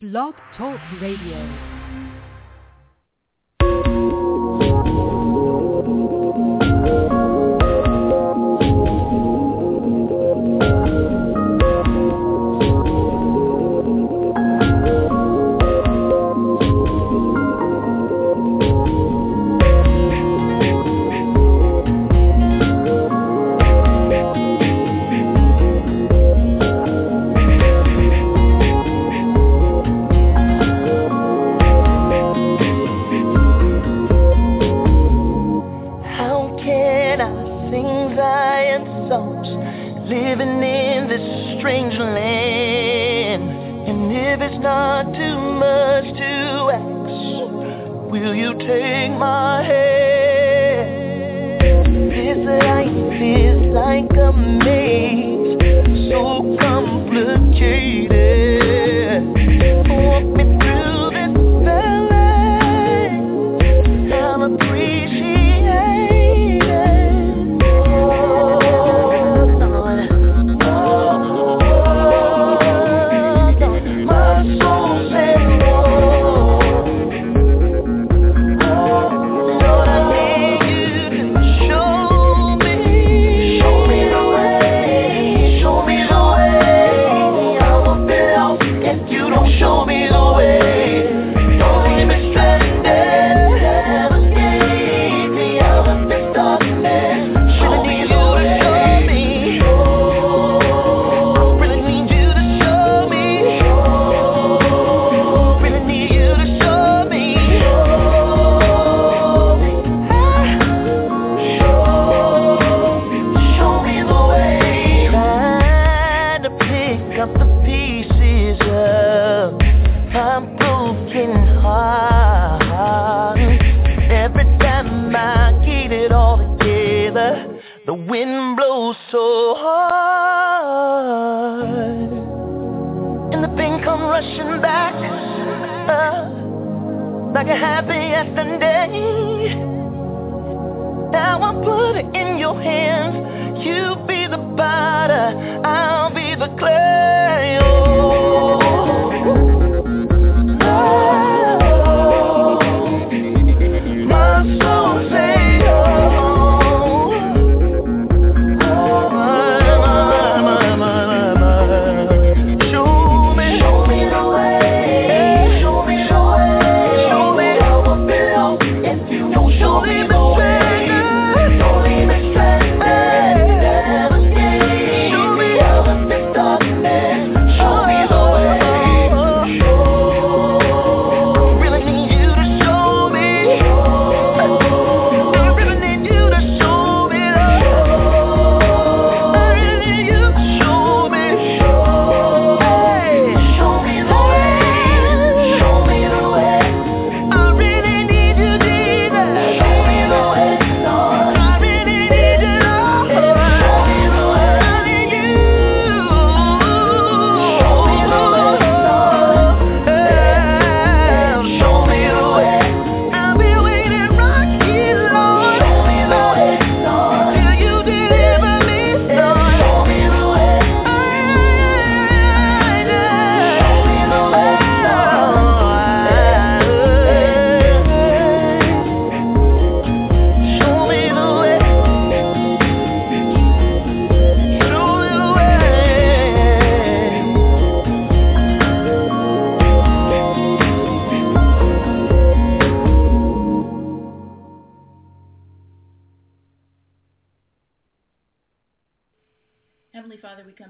Blog Talk Radio. Will you take my hand? This life is like a maze, so complicated. Walk pick up the pieces of my broken heart. Every time I get it all together, the wind blows so hard. And the pain come rushing back uh, like a happy yesterday. Now I put it in your hands. You be the potter, I'll be the clay. Oh.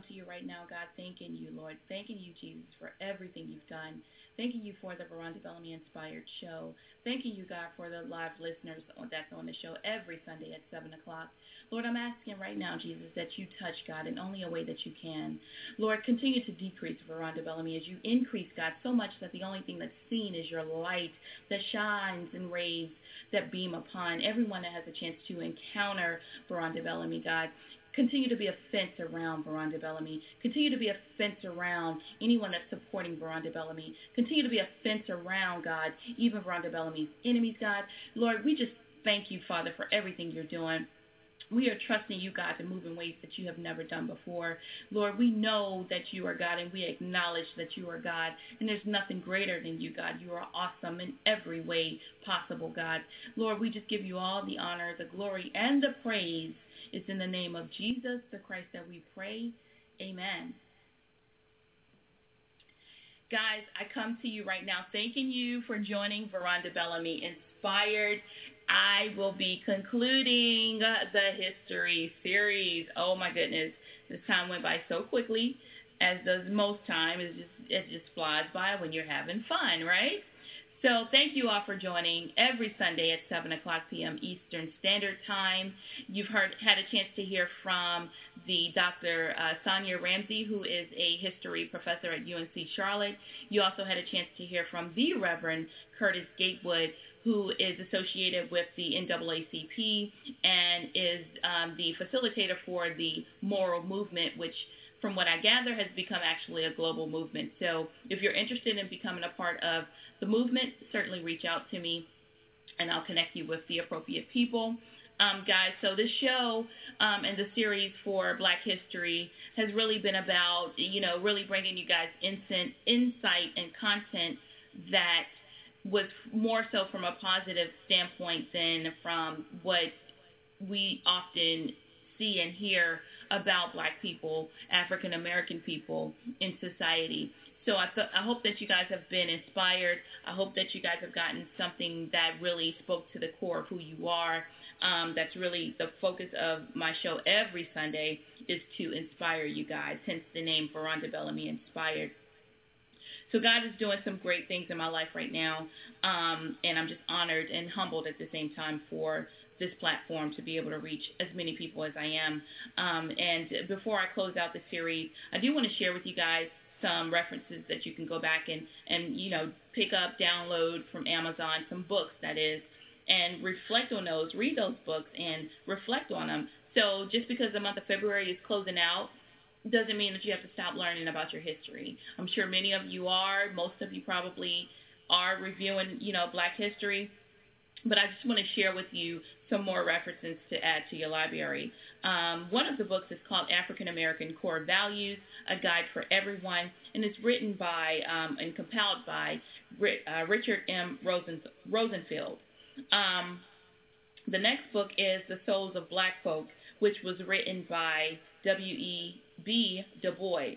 To you right now, God, thanking you, Lord. Thanking you, Jesus, for everything you've done. Thanking you for the Veronda Bellamy Inspired Show. Thanking you, God, for the live listeners that's on the show every Sunday at 7 o'clock. Lord, I'm asking right now, Jesus, that you touch, God, in only a way that you can. Lord, continue to decrease Veronda Bellamy as you increase, God, so much that the only thing that's seen is your light that shines and rays that beam upon everyone that has a chance to encounter Veronda Bellamy, God. Continue to be a fence around Veronda Bellamy. Continue to be a fence around anyone that's supporting Veronda Bellamy. Continue to be a fence around, God, even Veronda Bellamy's enemies, God. Lord, we just thank you, Father, for everything you're doing. We are trusting you, God, to move in ways that you have never done before. Lord, we know that you are God and we acknowledge that you are God. And there's nothing greater than you, God. You are awesome in every way possible, God. Lord, we just give you all the honor, the glory, and the praise. It's in the name of Jesus, the Christ, that we pray. Amen. Guys, I come to you right now thanking you for joining Veronda Bellamy Inspired. I will be concluding the history series. Oh my goodness, this time went by so quickly, as does most time. It just it just flies by when you're having fun, right? So thank you all for joining every Sunday at 7 o'clock p.m. Eastern Standard Time. You've heard had a chance to hear from the Dr. Uh, Sonia Ramsey, who is a history professor at UNC Charlotte. You also had a chance to hear from the Reverend Curtis Gatewood, who is associated with the NAACP and is um, the facilitator for the Moral Movement, which from what I gather, has become actually a global movement. So if you're interested in becoming a part of the movement, certainly reach out to me and I'll connect you with the appropriate people. Um, guys, so this show um, and the series for Black History has really been about, you know, really bringing you guys instant insight and content that was more so from a positive standpoint than from what we often see and hear about black people, African American people in society. So I, th- I hope that you guys have been inspired. I hope that you guys have gotten something that really spoke to the core of who you are. Um, that's really the focus of my show every Sunday is to inspire you guys, hence the name Veronda Bellamy Inspired. So God is doing some great things in my life right now, um, and I'm just honored and humbled at the same time for this platform to be able to reach as many people as I am. Um, and before I close out the series, I do want to share with you guys some references that you can go back and, and you know, pick up, download from Amazon, some books, that is, and reflect on those, read those books, and reflect on them. So just because the month of February is closing out, doesn't mean that you have to stop learning about your history. I'm sure many of you are, most of you probably are reviewing, you know, black history. But I just want to share with you some more references to add to your library. Um, one of the books is called African American Core Values, a guide for everyone, and it's written by um, and compiled by uh, Richard M. Rosen, Rosenfield. Um, the next book is The Souls of Black Folk, which was written by W.E.B. Du Bois.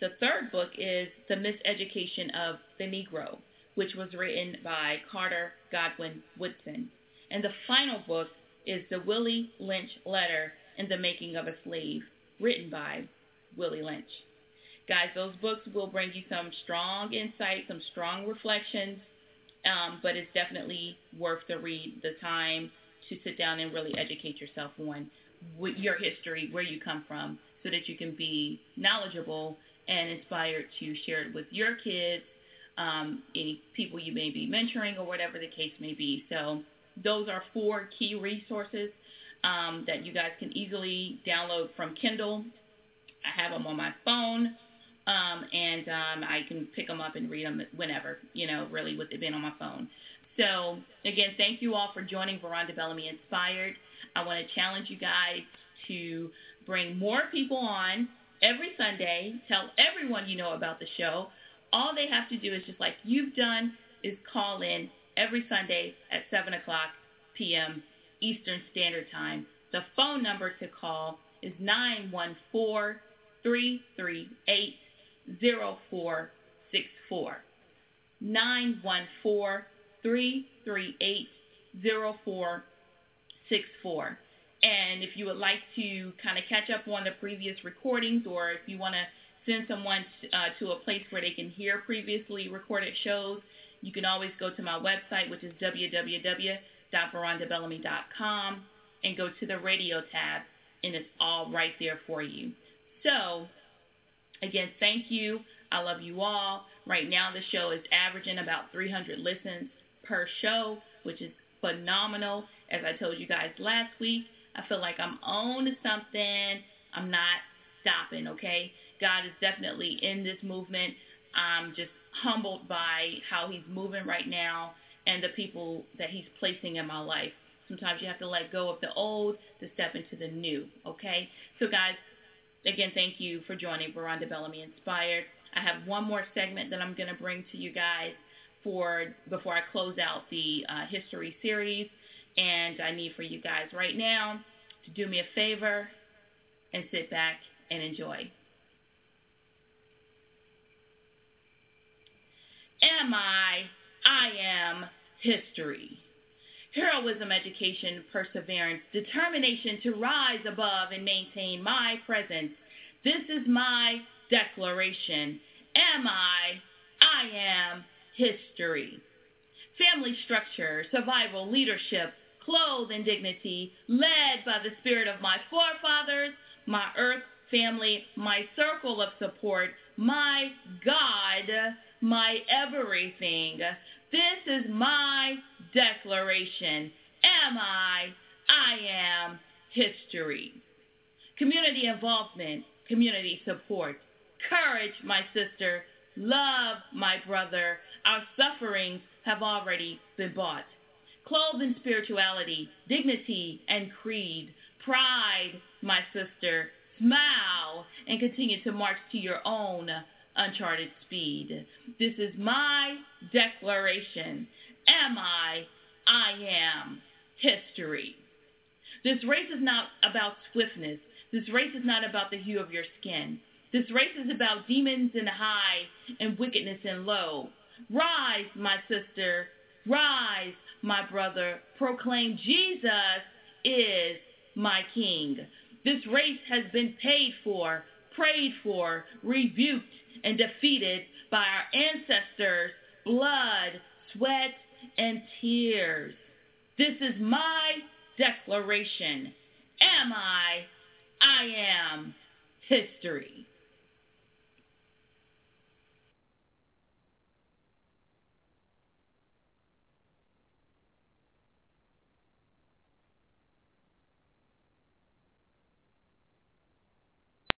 The third book is The Miseducation of the Negro, which was written by Carter Godwin Woodson. And the final book is The Willie Lynch Letter and the Making of a Slave, written by Willie Lynch. Guys, those books will bring you some strong insight, some strong reflections, um, but it's definitely worth the read, the time to sit down and really educate yourself on your history, where you come from, so that you can be knowledgeable and inspired to share it with your kids um, any people you may be mentoring or whatever the case may be. So those are four key resources um, that you guys can easily download from Kindle. I have them on my phone, um, and um, I can pick them up and read them whenever, you know, really with it being on my phone. So, again, thank you all for joining Veronda Bellamy Inspired. I want to challenge you guys to bring more people on every Sunday. Tell everyone you know about the show all they have to do is just like you've done is call in every Sunday at 7 o'clock p.m. Eastern Standard Time. The phone number to call is 914 338 0464. 914 338 0464. And if you would like to kind of catch up on the previous recordings or if you want to send someone uh, to a place where they can hear previously recorded shows, you can always go to my website, which is www.verondabellamy.com, and go to the radio tab, and it's all right there for you. So, again, thank you. I love you all. Right now, the show is averaging about 300 listens per show, which is phenomenal. As I told you guys last week, I feel like I'm on to something. I'm not stopping, okay? God is definitely in this movement. I'm just humbled by how he's moving right now and the people that he's placing in my life Sometimes you have to let go of the old to step into the new, okay? So, guys, again, thank you for joining Veronda Bellamy Inspired. I have one more segment that I'm going to bring to you guys for before I close out the uh, history series. And I need for you guys right now to do me a favor and sit back and enjoy. Am I? I am history. Heroism, education, perseverance, determination to rise above and maintain my presence. This is my declaration. Am I? I am history. Family structure, survival, leadership, clothed in dignity, led by the spirit of my forefathers, my earth family, my circle of support, my God, my everything. This is my declaration. Am I? I am history. Community involvement, community support. Courage, my sister. Love, my brother. Our sufferings have already been bought. Clothed in spirituality, dignity, and creed. Pride, my sister. Smile and continue to march to your own uncharted speed. This is my declaration. Am I? I am history. This race is not about swiftness. This race is not about the hue of your skin. This race is about demons in high and wickedness in low. Rise, my sister. Rise, my brother. Proclaim Jesus is my king. This race has been paid for, prayed for, rebuked, and defeated by our ancestors' blood, sweat, and tears. This is my declaration. Am I? I am history.